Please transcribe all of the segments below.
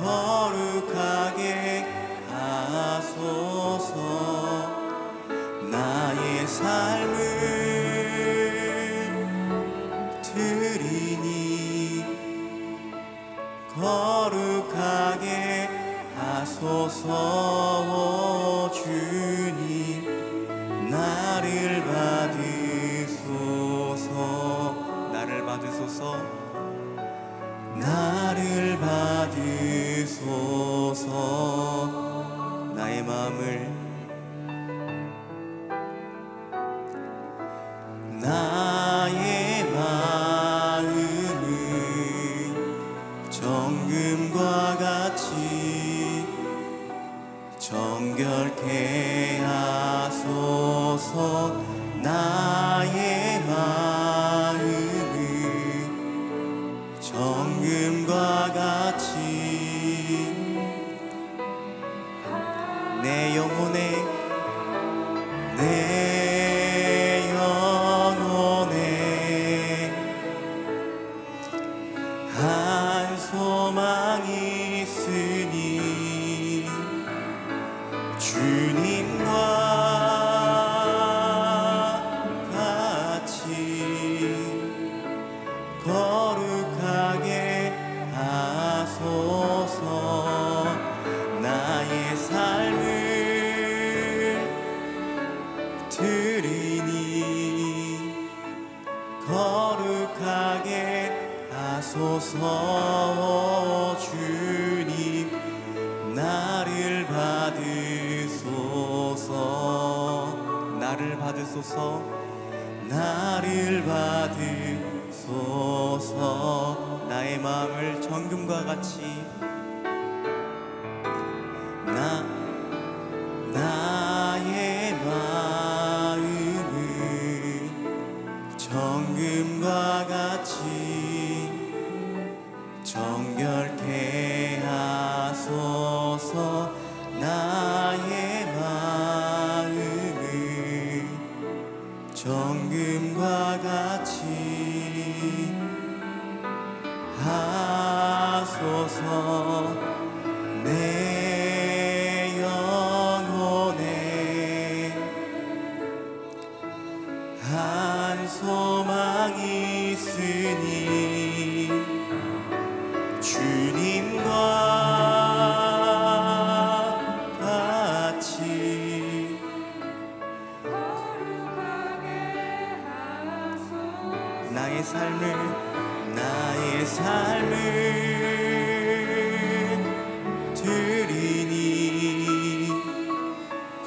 거룩하게 하소서. 나의 삶을 드리니 거룩하게 하소서. 주님 나를 받으소서. 나를 받으소서. 나를 받으소서. 나의 마음을 내 영혼에 내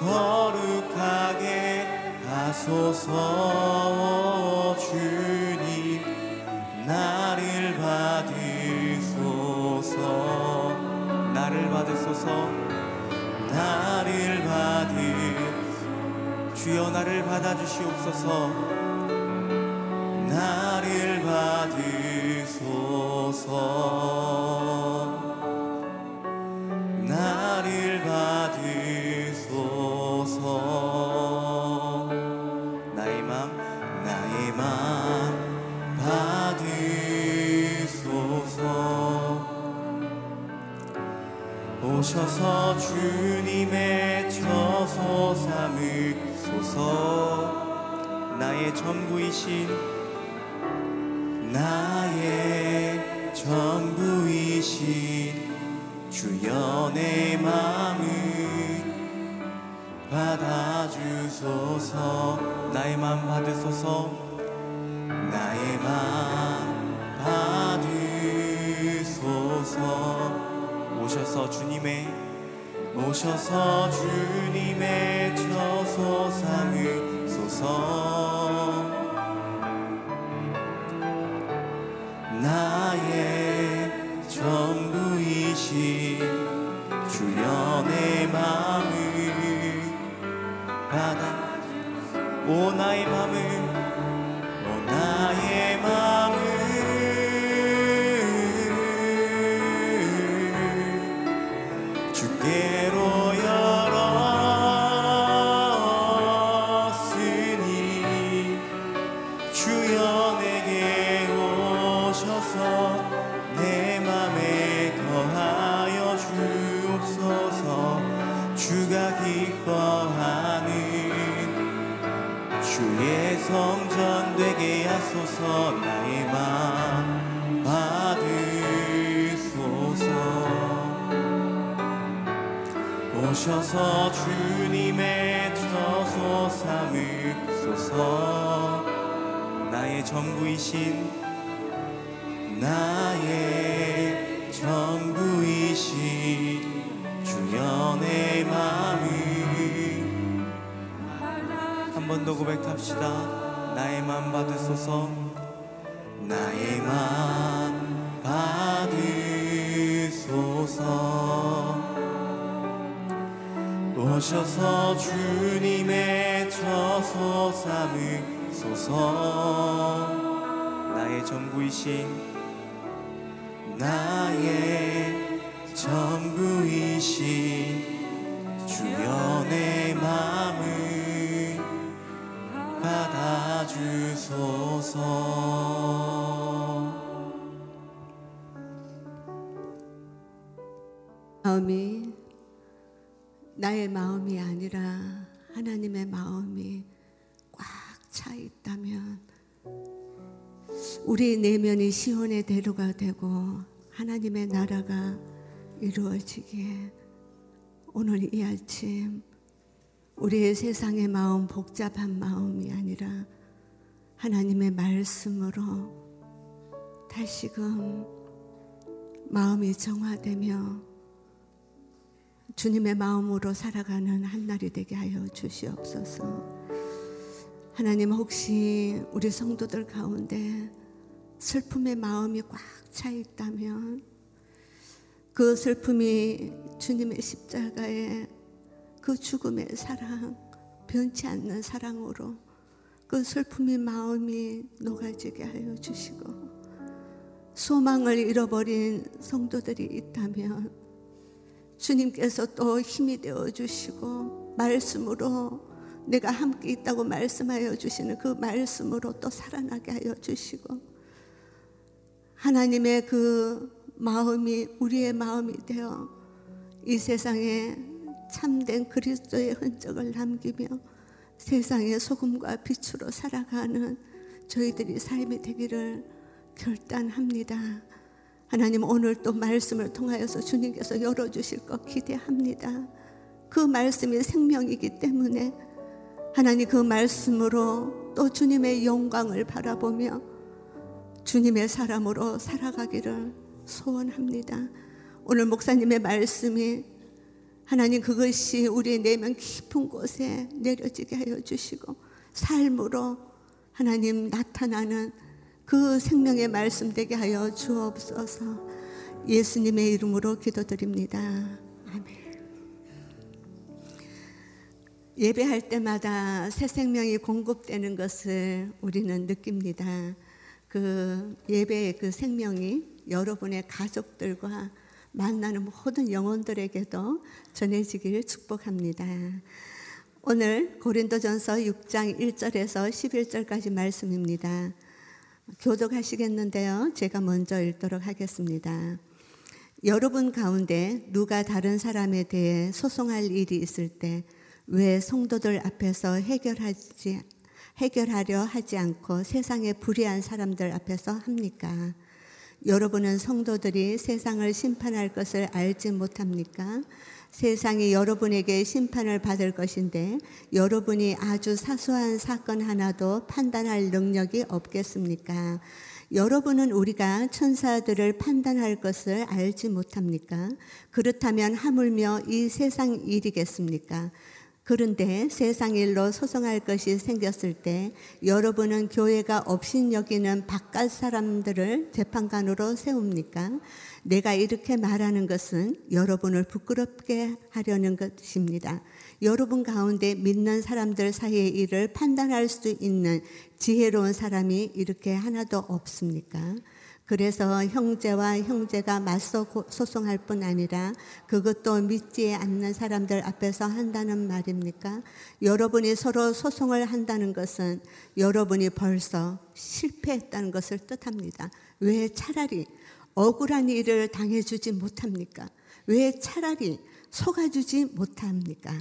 거룩하게 하소서 주님 나를 받으소서. 나를 받으소서. 나를 받으 주여 나를 받아주시옵소서. 나를 받으소서 오셔서 주님의 처소 삼으소서. 나의 전부이신 나의 전부이신 주여 내 마음을 받아주소서. 나의 마음 받으소서. 나의 마음 받으소서 오셔서 주님의 오셔서 주님의 처소 삼으소서 나의 전부이신 주여 내 마음을 받아 오 나의 마음을 오 나의 마음을 성전 되게 하소서 나의 맘 받으소서. 오셔서 주님의 처소 삼으소서. 나의 전부이신 나의 전부이신 주여 내 마음을 한 번 더 고백합시다 나의 맘 받으소서. 맘 받으소서. 오셔서 주님의 처소 삼으소서. 나의 전부이신 나의 전부이신 내 마음을 받아주소서. 마음이 나의 마음이 아니라 하나님의 마음이 꽉 차 있다면 우리 내면이 시온의 대로가 되고 하나님의 나라가 이루어지기에 오늘 이 아침 우리의 세상의 마음 복잡한 마음이 아니라 하나님의 말씀으로 다시금 마음이 정화되며 주님의 마음으로 살아가는 한 날이 되게 하여 주시옵소서. 하나님 혹시 우리 성도들 가운데 슬픔의 마음이 꽉 차 있다면 그 슬픔이 주님의 십자가에 그 죽음의 사랑, 변치 않는 사랑으로 그 슬픔이 마음이 녹아지게 하여 주시고 소망을 잃어버린 성도들이 있다면 주님께서 또 힘이 되어 주시고 말씀으로 내가 함께 있다고 말씀하여 주시는 그 말씀으로 또 살아나게 하여 주시고 하나님의 그 마음이 우리의 마음이 되어 이 세상에 참된 그리스도의 흔적을 남기며 세상의 소금과 빛으로 살아가는 저희들이 삶이 되기를 결단합니다. 하나님 오늘 또 말씀을 통하여서 주님께서 열어주실 것 기대합니다. 그 말씀이 생명이기 때문에 하나님 그 말씀으로 또 주님의 영광을 바라보며 주님의 사람으로 살아가기를 소원합니다. 오늘 목사님의 말씀이 하나님 그것이 우리의 내면 깊은 곳에 내려지게 하여 주시고 삶으로 하나님 나타나는 그 생명의 말씀 되게 하여 주옵소서 예수님의 이름으로 기도드립니다. 아멘. 예배할 때마다 새 생명이 공급되는 것을 우리는 느낍니다. 그 예배의 그 생명이 여러분의 가족들과 만나는 모든 영혼들에게도 전해지기를 축복합니다. 오늘 고린도전서 6장 1절에서 11절까지 말씀입니다. 교독하시겠는데요. 제가 먼저 읽도록 하겠습니다. 여러분 가운데 누가 다른 사람에 대해 소송할 일이 있을 때 왜 성도들 앞에서 해결하지 해결하려 하지 않고 세상의 불의한 사람들 앞에서 합니까? 여러분은 성도들이 세상을 심판할 것을 알지 못합니까? 세상이 여러분에게 심판을 받을 것인데 여러분이 아주 사소한 사건 하나도 판단할 능력이 없겠습니까? 여러분은 우리가 천사들을 판단할 것을 알지 못합니까? 그렇다면 하물며 이 세상 일이겠습니까? 그런데 세상 일로 소송할 것이 생겼을 때 여러분은 교회가 없인 여기는 바깥 사람들을 재판관으로 세웁니까? 내가 이렇게 말하는 것은 여러분을 부끄럽게 하려는 것입니다. 여러분 가운데 믿는 사람들 사이의 일을 판단할 수 있는 지혜로운 사람이 이렇게 하나도 없습니까? 그래서 형제와 형제가 맞서 고- 소송할 뿐 아니라 그것도 믿지 않는 사람들 앞에서 한다는 말입니까? 여러분이 서로 소송을 한다는 것은 여러분이 벌써 실패했다는 것을 뜻합니다. 왜 차라리 억울한 일을 당해주지 못합니까? 왜 차라리 속아주지 못합니까?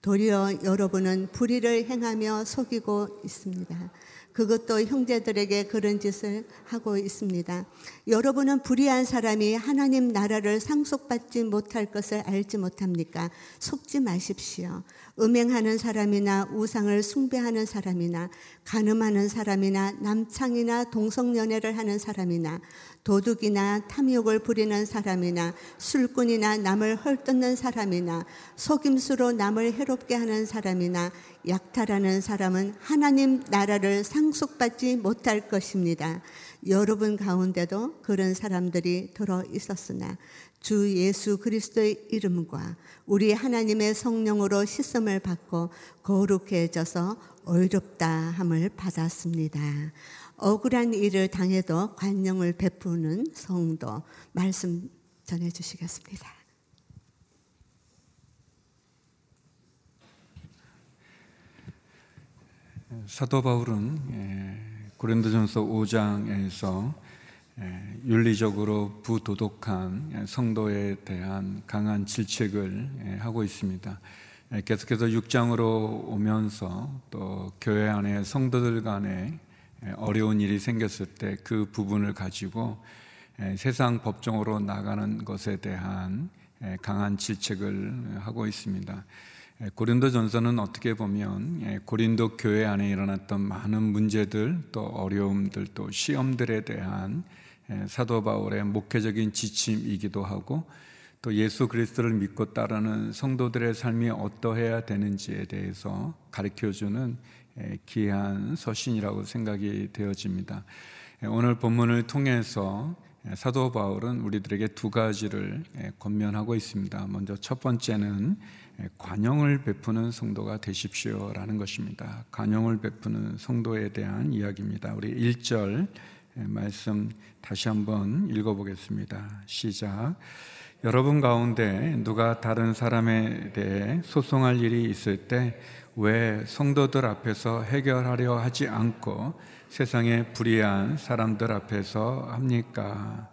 도리어 여러분은 불의를 행하며 속이고 있습니다. 그것도 형제들에게 그런 짓을 하고 있습니다. 여러분은 불의한 사람이 하나님 나라를 상속받지 못할 것을 알지 못합니까? 속지 마십시오. 음행하는 사람이나 우상을 숭배하는 사람이나 간음하는 사람이나 남창이나 동성연애를 하는 사람이나 도둑이나 탐욕을 부리는 사람이나 술꾼이나 남을 헐뜯는 사람이나 속임수로 남을 해롭게 하는 사람이나 약탈하는 사람은 하나님 나라를 상속받지 못할 것입니다. 여러분 가운데도 그런 사람들이 들어 있었으나 주 예수 그리스도의 이름과 우리 하나님의 성령으로 씻음을 받고 거룩해져서 의롭다 함을 받았습니다. 억울한 일을 당해도 관용을 베푸는 성도 말씀 전해 주시겠습니다. 사도 바울은 예, 고린도전서 5장에서 예, 윤리적으로 부도덕한 성도에 대한 강한 질책을 예, 하고 있습니다. 예, 계속해서 6장으로 오면서 또 교회 안에 성도들 간에 예, 어려운 일이 생겼을 때 그 부분을 가지고 예, 세상 법정으로 나가는 것에 대한 예, 강한 질책을 하고 있습니다. 예, 고린도전서는 어떻게 보면 예, 고린도 교회 안에 일어났던 많은 문제들 또 어려움들 또 시험들에 대한 예, 사도 바울의 목회적인 지침이기도 하고 또 예수 그리스도를 믿고 따르는 성도들의 삶이 어떠해야 되는지에 대해서 가르쳐 주는 예, 귀한 서신이라고 생각이 되어집니다. 예, 오늘 본문을 통해서 예, 사도 바울은 우리들에게 두 가지를 예, 권면하고 있습니다. 먼저 첫 번째는 예, 관용을 베푸는 성도가 되십시오라는 것입니다. 관용을 베푸는 성도에 대한 이야기입니다. 우리 1절 예, 말씀 다시 한번 읽어보겠습니다. 시작. 여러분 가운데 누가 다른 사람에 대해 소송할 일이 있을 때 왜 성도들 앞에서 해결하려 하지 않고 세상의 불의한 사람들 앞에서 합니까?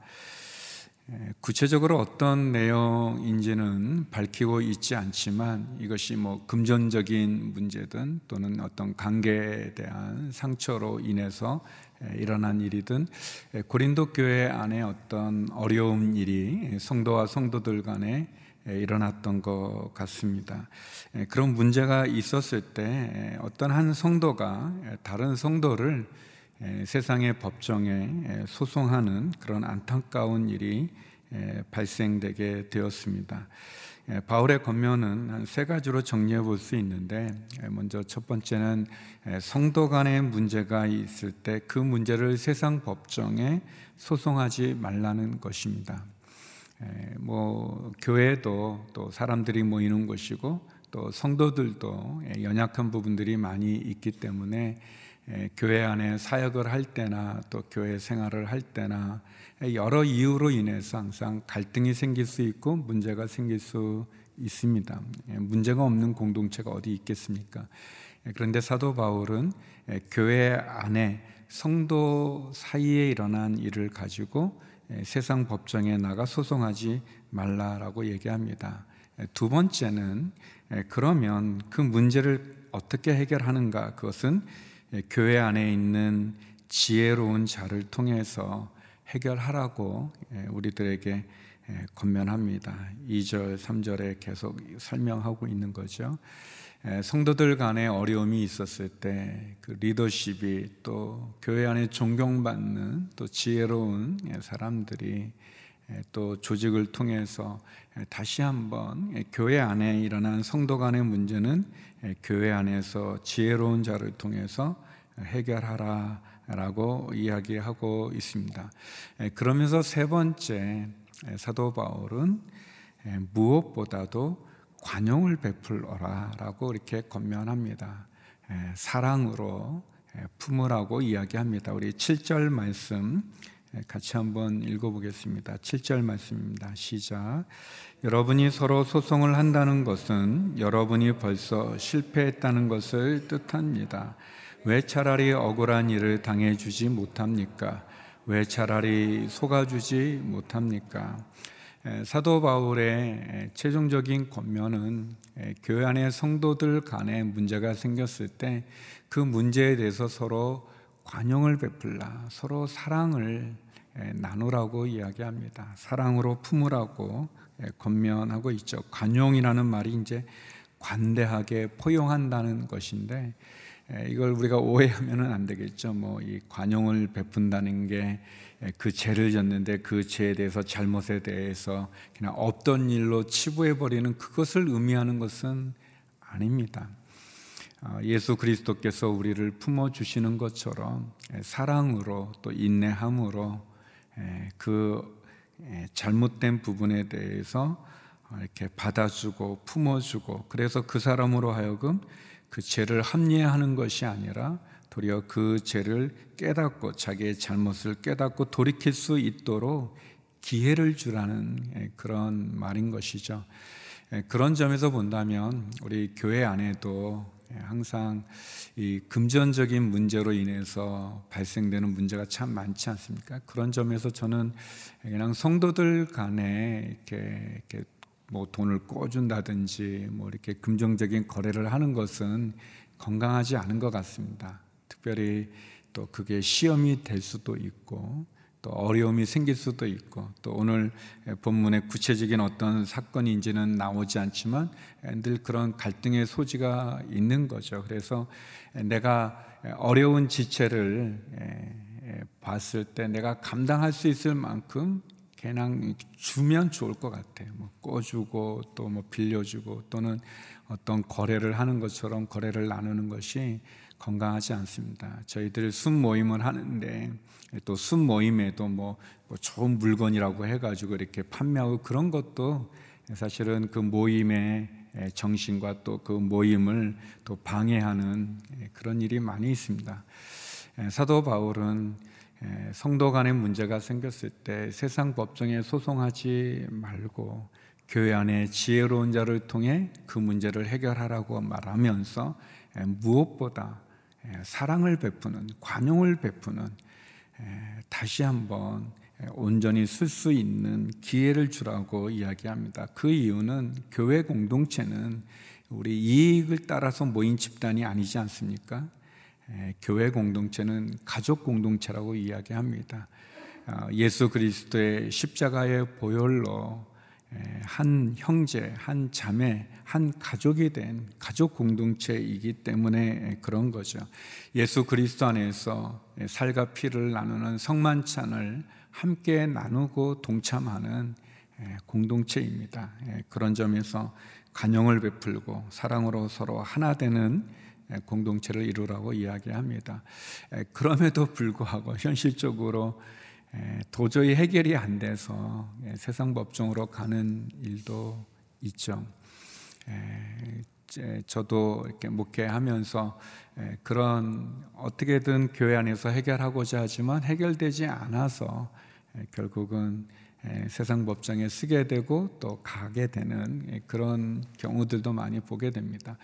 예, 구체적으로 어떤 내용인지는 밝히고 있지 않지만 이것이 뭐 금전적인 문제든 또는 어떤 관계에 대한 상처로 인해서 예, 일어난 일이든 예, 고린도 교회 안에 어떤 어려운 일이 성도와 성도들 간에 예, 일어났던 것 같습니다. 예, 그런 문제가 있었을 때 예, 어떤 한 성도가 예, 다른 성도를 예, 세상의 법정에 예, 소송하는 그런 안타까운 일이 예, 발생되게 되었습니다. 예, 바울의 권면은 한 세 가지로 정리해 볼 수 있는데 예, 먼저 첫 번째는 예, 성도 간의 문제가 있을 때 그 문제를 세상 법정에 소송하지 말라는 것입니다. 에, 뭐 교회도 또 사람들이 모이는 곳이고 또 성도들도 에, 연약한 부분들이 많이 있기 때문에 에, 교회 안에 사역을 할 때나 또 교회 생활을 할 때나 에, 여러 이유로 인해서 항상 갈등이 생길 수 있고 문제가 생길 수 있습니다. 에, 문제가 없는 공동체가 어디 있겠습니까? 에, 그런데 사도 바울은 에, 교회 안에 성도 사이에 일어난 일을 가지고 예, 세상 법정에 나가 소송하지 말라라고 얘기합니다. 예, 두 번째는 예, 그러면 그 문제를 어떻게 해결하는가? 그것은 예, 교회 안에 있는 지혜로운 자를 통해서 해결하라고 예, 우리들에게 예, 권면합니다. 2절, 3절에 계속 설명하고 있는 거죠. 예, 성도들 간에 어려움이 있었을 때 그 리더십이 또 교회 안에 존경받는 또 지혜로운 예, 사람들이 예, 또 조직을 통해서 예, 다시 한번 예, 교회 안에 일어난 성도 간의 문제는 예, 교회 안에서 지혜로운 자를 통해서 해결하라 라고 이야기하고 있습니다. 예, 그러면서 세 번째 예, 사도 바울은 예, 무엇보다도 관용을 베풀어라 라고 이렇게 권면합니다. 예, 사랑으로 예, 품으라고 이야기합니다. 우리 7절 말씀 같이 한번 읽어보겠습니다. 7절 말씀입니다. 시작. 여러분이 서로 소송을 한다는 것은 여러분이 벌써 실패했다는 것을 뜻합니다. 왜 차라리 억울한 일을 당해주지 못합니까? 왜 차라리 속아주지 못합니까? 사도 바울의 최종적인 권면은 교회 안에 성도들 간에 문제가 생겼을 때 그 문제에 대해서 서로 관용을 베풀라, 서로 사랑을 나누라고 이야기합니다. 사랑으로 품으라고 권면하고 있죠. 관용이라는 말이 이제 관대하게 포용한다는 것인데 이걸 우리가 오해하면 안 되겠죠. 뭐 이 관용을 베푼다는 게 그 죄를 졌는데 그 죄에 대해서 잘못에 대해서 그냥 없던 일로 치부해 버리는 그것을 의미하는 것은 아닙니다. 어, 예수 그리스도께서 우리를 품어 주시는 것처럼 사랑으로 또 인내함으로 그 잘못된 부분에 대해서 이렇게 받아주고 품어주고 그래서 그 사람으로 하여금 그 죄를 합리화하는 것이 아니라 도리어 그 죄를 깨닫고 자기의 잘못을 깨닫고 돌이킬 수 있도록 기회를 주라는 그런 말인 것이죠. 그런 점에서 본다면 우리 교회 안에도 항상 이 금전적인 문제로 인해서 발생되는 문제가 참 많지 않습니까? 그런 점에서 저는 그냥 성도들 간에 이렇게, 이렇게 뭐 돈을 꿔준다든지 뭐 이렇게 금전적인 거래를 하는 것은 건강하지 않은 것 같습니다. 특별히 또 그게 시험이 될 수도 있고 또 어려움이 생길 수도 있고 또 오늘 본문의 구체적인 어떤 사건인지는 나오지 않지만 늘 그런 갈등의 소지가 있는 거죠. 그래서 내가 어려운 지체를 봤을 때 내가 감당할 수 있을 만큼 그냥 주면 좋을 것 같아요. 뭐 꺼주고 또 뭐 빌려주고 또는 어떤 거래를 하는 것처럼 거래를 나누는 것이 건강하지 않습니다. 저희들 순 모임을 하는데 또순 모임에도 뭐, 뭐 좋은 물건이라고 해가지고 이렇게 판매하고 그런 것도 사실은 그 모임의 정신과 또 그 모임을 또 방해하는 그런 일이 많이 있습니다. 사도 바울은 예, 성도 간의 문제가 생겼을 때 세상 법정에 소송하지 말고 교회 안에 지혜로운 자를 통해 그 문제를 해결하라고 말하면서 예, 무엇보다 예, 사랑을 베푸는 관용을 베푸는 다시 한번 온전히 쓸 수 있는 기회를 주라고 이야기합니다. 그 이유는 교회 공동체는 우리 이익을 따라서 모인 집단이 아니지 않습니까? 교회 공동체는 가족 공동체라고 이야기합니다. 아, 예수 그리스도의 십자가의 보혈로 한 형제, 한 자매, 한 가족이 된 가족 공동체이기 때문에 그런 거죠. 예수 그리스도 안에서 살과 피를 나누는 성만찬을 함께 나누고 동참하는 공동체입니다. 그런 점에서 간영을 베풀고 사랑으로 서로 하나 되는 공동체를 이루라고 이야기합니다. 그럼에도 불구하고 현실적으로 도저히 해결이 안 돼서 세상 법정으로 가는 일도 있죠. 저도 이렇게 목회하면서 그런 어떻게든 교회 안에서 해결하고자 하지만 해결되지 않아서 결국은 세상 법정에 쓰게 되고 또 가게 되는 그런 경우들도 많이 보게 됩니다.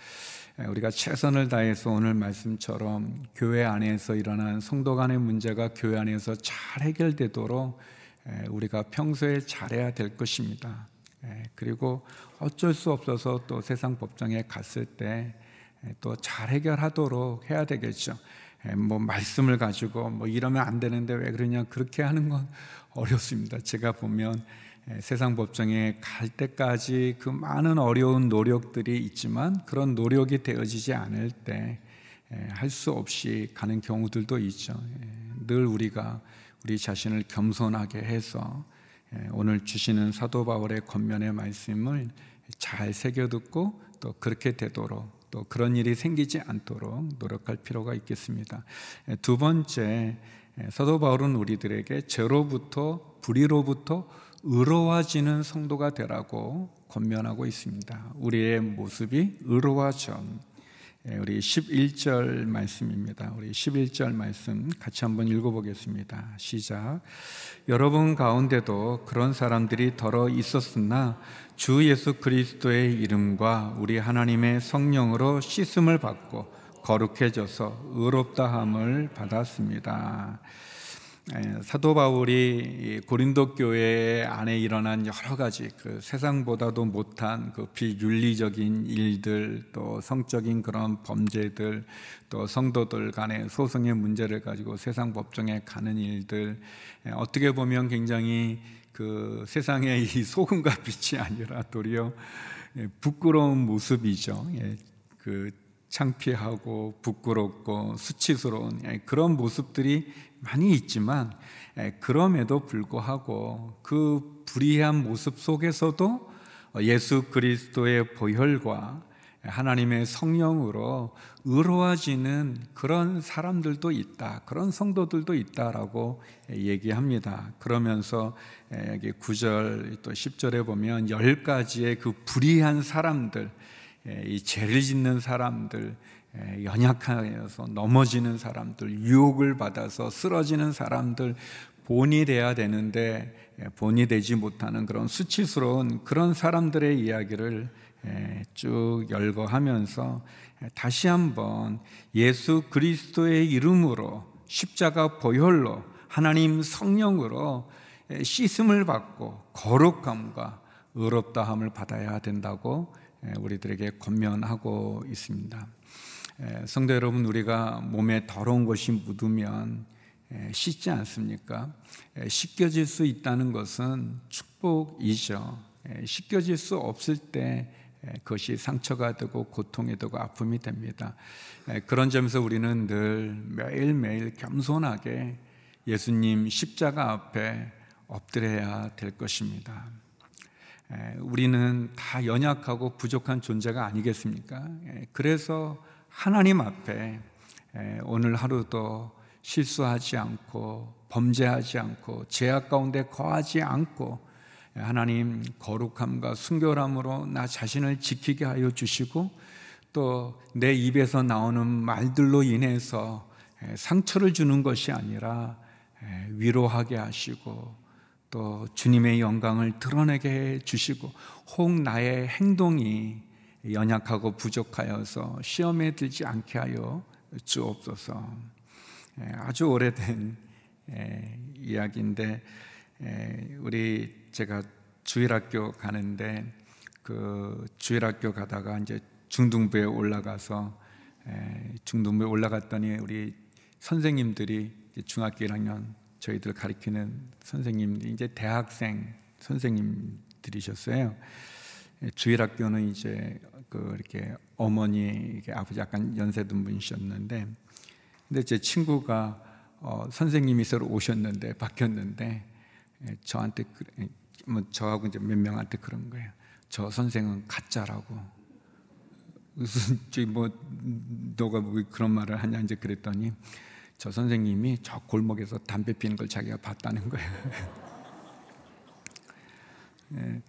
우리가 최선을 다해서 오늘 말씀처럼 교회 안에서 일어난 성도 간의 문제가 교회 안에서 잘 해결되도록 우리가 평소에 잘해야 될 것입니다. 그리고 어쩔 수 없어서 또 세상 법정에 갔을 때 또 잘 해결하도록 해야 되겠죠. 뭐 말씀을 가지고 뭐 이러면 안 되는데 왜 그러냐 그렇게 하는 건 어렵습니다. 제가 보면 세상 법정에 갈 때까지 그 많은 어려운 노력들이 있지만 그런 노력이 되어지지 않을 때 할 수 없이 가는 경우들도 있죠. 늘 우리가 우리 자신을 겸손하게 해서 오늘 주시는 사도 바울의 권면의 말씀을 잘 새겨 듣고 또 그렇게 되도록 또 그런 일이 생기지 않도록 노력할 필요가 있겠습니다. 두 번째 사도 바울은 우리들에게 죄로부터 불의로부터 의로워지는 성도가 되라고 권면하고 있습니다. 우리의 모습이 의로워져 예, 우리 11절 말씀입니다. 우리 11절 말씀 같이 한번 읽어보겠습니다. 시작. 여러분 가운데도 그런 사람들이 더러 있었으나 주 예수 그리스도의 이름과 우리 하나님의 성령으로 씻음을 받고 거룩해져서 의롭다함을 받았습니다. 예, 사도 바울이 고린도 교회 안에 일어난 여러 가지 그 세상보다도 못한 그 비윤리적인 일들 또 성적인 그런 범죄들 또 성도들 간의 소송의 문제를 가지고 세상 법정에 가는 일들 예, 어떻게 보면 굉장히 그 세상의 이 소금과 빛이 아니라 도리어 예, 부끄러운 모습이죠. 그 창피하고 부끄럽고 수치스러운 그런 모습들이 많이 있지만 그럼에도 불구하고 그 불의한 모습 속에서도 예수 그리스도의 보혈과 하나님의 성령으로 의로워지는 그런 사람들도 있다. 그런 성도들도 있다라고 얘기합니다. 그러면서 여기 9절 또 10절에 보면 열 가지의 그 불의한 사람들, 이 죄를 짓는 사람들, 연약하여서 넘어지는 사람들, 유혹을 받아서 쓰러지는 사람들, 본이 돼야 되는데 본이 되지 못하는 그런 수치스러운 그런 사람들의 이야기를 쭉 열거하면서 다시 한번 예수 그리스도의 이름으로 십자가 보혈로 하나님 성령으로 씻음을 받고 거룩함과 의롭다함을 받아야 된다고 우리들에게 권면하고 있습니다. 성도 여러분, 우리가 몸에 더러운 것이 묻으면 씻지 않습니까? 씻겨질 수 있다는 것은 축복이죠. 씻겨질 수 없을 때 그것이 상처가 되고 고통이 되고 아픔이 됩니다. 그런 점에서 우리는 늘 매일매일 겸손하게 예수님 십자가 앞에 엎드려야 될 것입니다. 우리는 다 연약하고 부족한 존재가 아니겠습니까? 그래서 하나님 앞에 오늘 하루도 실수하지 않고 범죄하지 않고 죄악 가운데 거하지 않고 하나님 거룩함과 순결함으로 나 자신을 지키게 하여 주시고 또 내 입에서 나오는 말들로 인해서 상처를 주는 것이 아니라 위로하게 하시고 또 주님의 영광을 드러내게 해 주시고 혹 나의 행동이 연약하고 부족하여서 시험에 들지 않게 하여 주옵소서. 아주 오래된 이야기인데 우리 제가 주일학교 가는데 그 주일학교 가다가 이제 중등부에 올라가서 중등부에 올라갔더니 우리 선생님들이 중학교 1학년 저희들 가르치는 선생님들이 이제 대학생 선생님들이셨어요. 주일학교는 이제 그 이렇게 어머니 아버지 약간 연세든 분이셨는데 근데 제 친구가 어, 선생님이 서로 오셨는데 바뀌었는데 예, 저한테 예, 뭐 저하고 이제 몇 명한테 그런 거예요. 저 선생은 가짜라고. 무슨 뭐 너가 뭐 그런 말을 하냐 이제 그랬더니 저 선생님이 저 골목에서 담배 피는 걸 자기가 봤다는 거예요.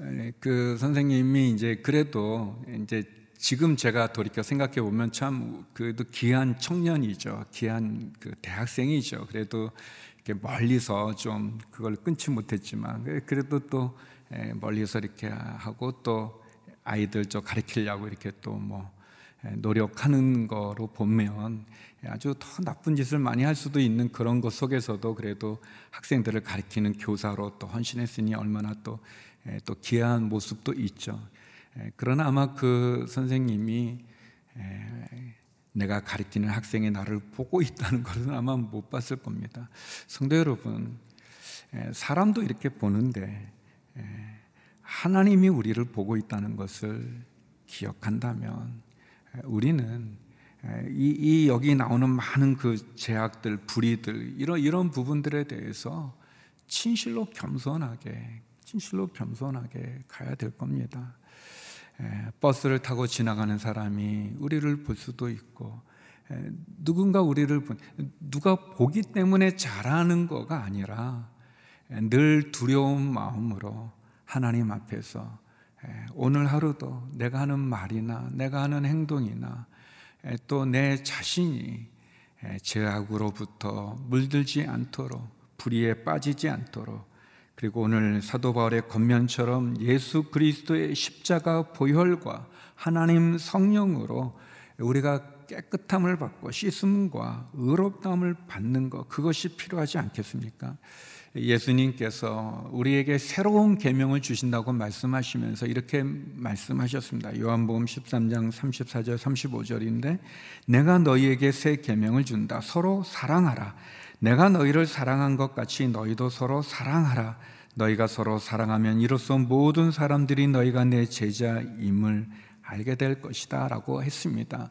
예, 그 선생님이 이제 그래도 이제 지금 제가 돌이켜 생각해 보면 참 그래도 귀한 청년이죠. 귀한 그 대학생이죠. 그래도 이렇게 멀리서 좀 그걸 끊지 못했지만 그래도 또 예, 멀리서 이렇게 하고 또 아이들 좀 가르치려고 이렇게 또 뭐 노력하는 거로 보면 아주 더 나쁜 짓을 많이 할 수도 있는 그런 것 속에서도 그래도 학생들을 가르치는 교사로 또 헌신했으니 얼마나 또, 또 귀한 모습도 있죠. 그러나 아마 그 선생님이 내가 가르치는 학생이 나를 보고 있다는 것은 아마 못 봤을 겁니다. 성도 여러분, 사람도 이렇게 보는데 하나님이 우리를 보고 있다는 것을 기억한다면 우리는 이, 이, 여기 나오는 많은 그 제약들, 불의들 이런 이런 부분들에 대해서 진실로 겸손하게, 진실로 겸손하게 가야 될 겁니다. 버스를 타고 지나가는 사람이 우리를 볼 수도 있고 누군가 우리를 본 누가 보기 때문에 잘하는 거가 아니라 늘 두려운 마음으로 하나님 앞에서 오늘 하루도 내가 하는 말이나 내가 하는 행동이나 또 내 자신이 죄악으로부터 물들지 않도록 불의에 빠지지 않도록 그리고 오늘 사도 바울의 겉면처럼 예수 그리스도의 십자가 보혈과 하나님 성령으로 우리가 깨끗함을 받고 씻음과 의롭다함을 받는 것 그것이 필요하지 않겠습니까? 예수님께서 우리에게 새로운 계명을 주신다고 말씀하시면서 이렇게 말씀하셨습니다. 요한복음 13장 34절 35절인데 내가 너희에게 새 계명을 준다. 서로 사랑하라. 내가 너희를 사랑한 것 같이 너희도 서로 사랑하라. 너희가 서로 사랑하면 이로써 모든 사람들이 너희가 내 제자임을 알게 될 것이다라고 했습니다.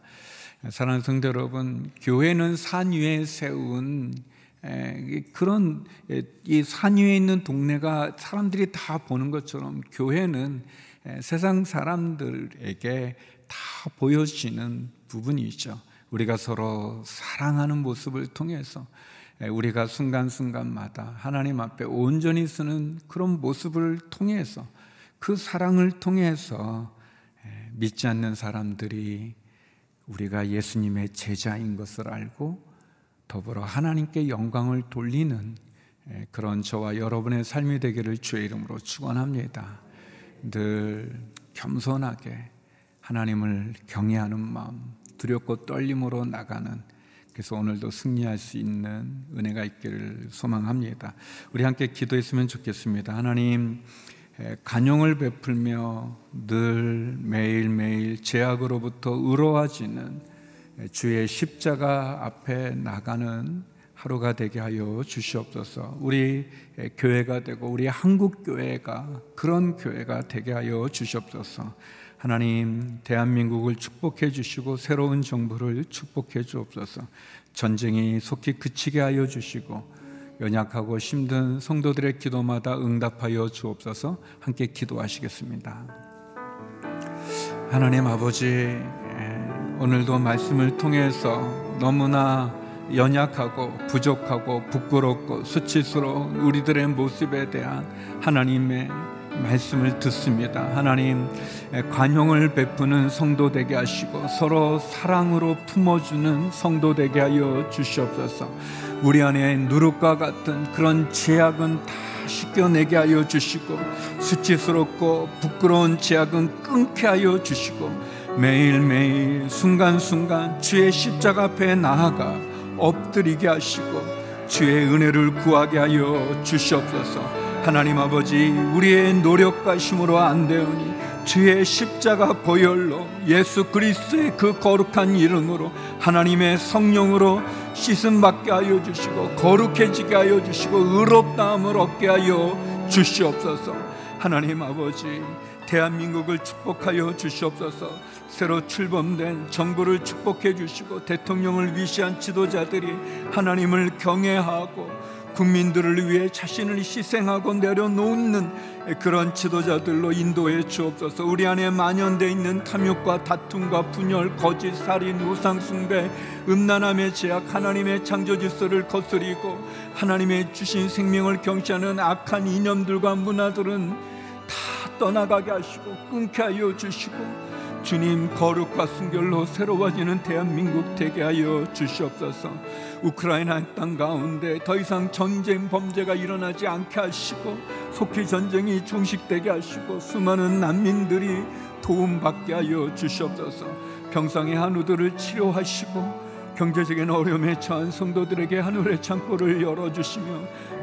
사랑하는 성도 여러분, 교회는 산 위에 세운 그런 이 산 위에 있는 동네가 사람들이 다 보는 것처럼 교회는 세상 사람들에게 다 보여지는 부분이 있죠. 우리가 서로 사랑하는 모습을 통해서 우리가 순간순간마다 하나님 앞에 온전히 쓰는 그런 모습을 통해서 그 사랑을 통해서 믿지 않는 사람들이 우리가 예수님의 제자인 것을 알고 더불어 하나님께 영광을 돌리는 그런 저와 여러분의 삶이 되기를 주의 이름으로 축원합니다. 늘 겸손하게 하나님을 경외하는 마음, 두렵고 떨림으로 나가는 그래서 오늘도 승리할 수 있는 은혜가 있기를 소망합니다. 우리 함께 기도했으면 좋겠습니다. 하나님 간용을 베풀며 늘 매일매일 죄악으로부터 의로워지는 주의 십자가 앞에 나가는 하루가 되게 하여 주시옵소서. 우리 교회가 되고 우리 한국 교회가 그런 교회가 되게 하여 주시옵소서. 하나님 대한민국을 축복해 주시고 새로운 정부를 축복해 주옵소서. 전쟁이 속히 그치게 하여 주시고 연약하고 힘든 성도들의 기도마다 응답하여 주옵소서. 함께 기도하시겠습니다. 하나님 아버지 오늘도 말씀을 통해서 너무나 연약하고 부족하고 부끄럽고 수치스러운 우리들의 모습에 대한 하나님의 말씀을 듣습니다. 하나님 관용을 베푸는 성도 되게 하시고 서로 사랑으로 품어주는 성도 되게 하여 주시옵소서. 우리 안에 누룩과 같은 그런 제약은 다 씻겨내게 하여 주시고 수치스럽고 부끄러운 제약은 끊게 하여 주시고 매일매일 순간순간 주의 십자가 앞에 나아가 엎드리게 하시고 주의 은혜를 구하게 하여 주시옵소서. 하나님 아버지 우리의 노력과 힘으로 안 되오니 주의 십자가 보혈로 예수 그리스도의 그 거룩한 이름으로 하나님의 성령으로 씻음 받게 하여 주시고 거룩해지게 하여 주시고 의롭다함을 얻게 하여 주시옵소서. 하나님 아버지 대한민국을 축복하여 주시옵소서. 새로 출범된 정부를 축복해 주시고 대통령을 위시한 지도자들이 하나님을 경외하고 국민들을 위해 자신을 희생하고 내려놓는 그런 지도자들로 인도해 주옵소서. 우리 안에 만연돼 있는 탐욕과 다툼과 분열, 거짓, 살인, 우상숭배, 음란함의 제약, 하나님의 창조 질서를 거스리고 하나님의 주신 생명을 경시하는 악한 이념들과 문화들은 다 떠나가게 하시고 끊게 하여 주시고 주님 거룩과 순결로 새로워지는 대한민국 되게 하여 주시옵소서. 우크라이나 땅 가운데 더 이상 전쟁 범죄가 일어나지 않게 하시고 속히 전쟁이 중식되게 하시고 수많은 난민들이 도움받게 하여 주시옵소서. 병상의 한우들을 치료하시고 경제적인 어려움에 처한 성도들에게 하늘의 창고를 열어주시며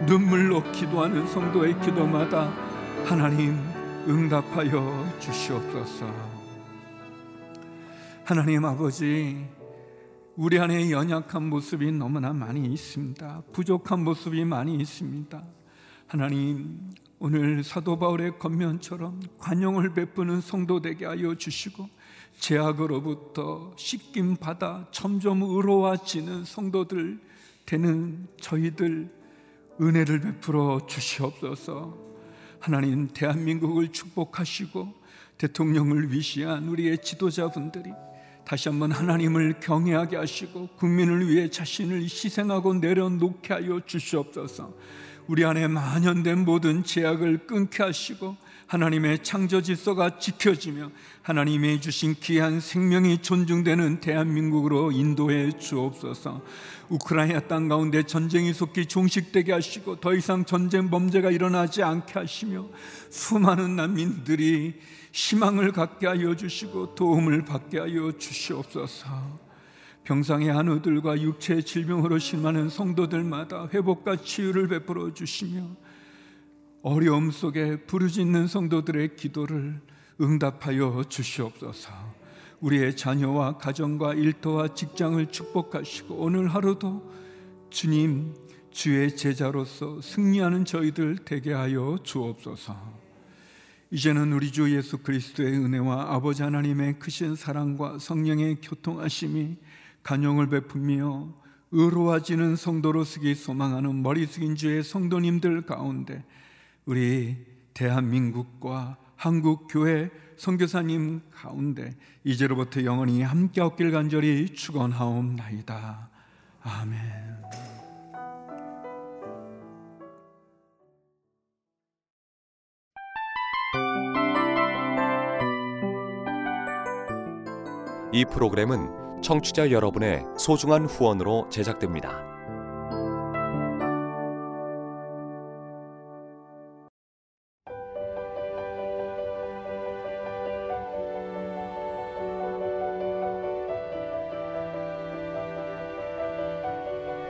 눈물로 기도하는 성도의 기도마다 하나님 응답하여 주시옵소서. 하나님 아버지, 우리 안에 연약한 모습이 너무나 많이 있습니다. 부족한 모습이 많이 있습니다. 하나님, 오늘 사도 바울의 겉면처럼 관용을 베푸는 성도 되게 하여 주시고 제약으로부터 씻김 받아 점점 의로워지는 성도들 되는 저희들 은혜를 베풀어 주시옵소서. 하나님 대한민국을 축복하시고 대통령을 위시한 우리의 지도자분들이 다시 한번 하나님을 경외하게 하시고 국민을 위해 자신을 희생하고 내려놓게 하여 주시옵소서. 우리 안에 만연된 모든 제약을 끊게 하시고 하나님의 창조 질서가 지켜지며 하나님의 주신 귀한 생명이 존중되는 대한민국으로 인도해 주옵소서. 우크라이나 땅 가운데 전쟁이 속히 종식되게 하시고 더 이상 전쟁 범죄가 일어나지 않게 하시며 수많은 난민들이 희망을 갖게 하여 주시고 도움을 받게 하여 주시옵소서. 병상의 한우들과 육체의 질병으로 심하는 성도들마다 회복과 치유를 베풀어 주시며 어려움 속에 부르짖는 성도들의 기도를 응답하여 주시옵소서. 우리의 자녀와 가정과 일터와 직장을 축복하시고 오늘 하루도 주님 주의 제자로서 승리하는 저희들 되게 하여 주옵소서. 이제는 우리 주 예수 그리스도의 은혜와 아버지 하나님의 크신 사랑과 성령의 교통하심이 간용을 베풀며 의로워지는 성도로 쓰기 소망하는 머리 숙인 주의 성도님들 가운데 우리 대한민국과 한국 교회 선교사님 가운데 이제로부터 영원히 함께 없길 간절히 축원하옵나이다. 아멘. 이 프로그램은 청취자 여러분의 소중한 후원으로 제작됩니다.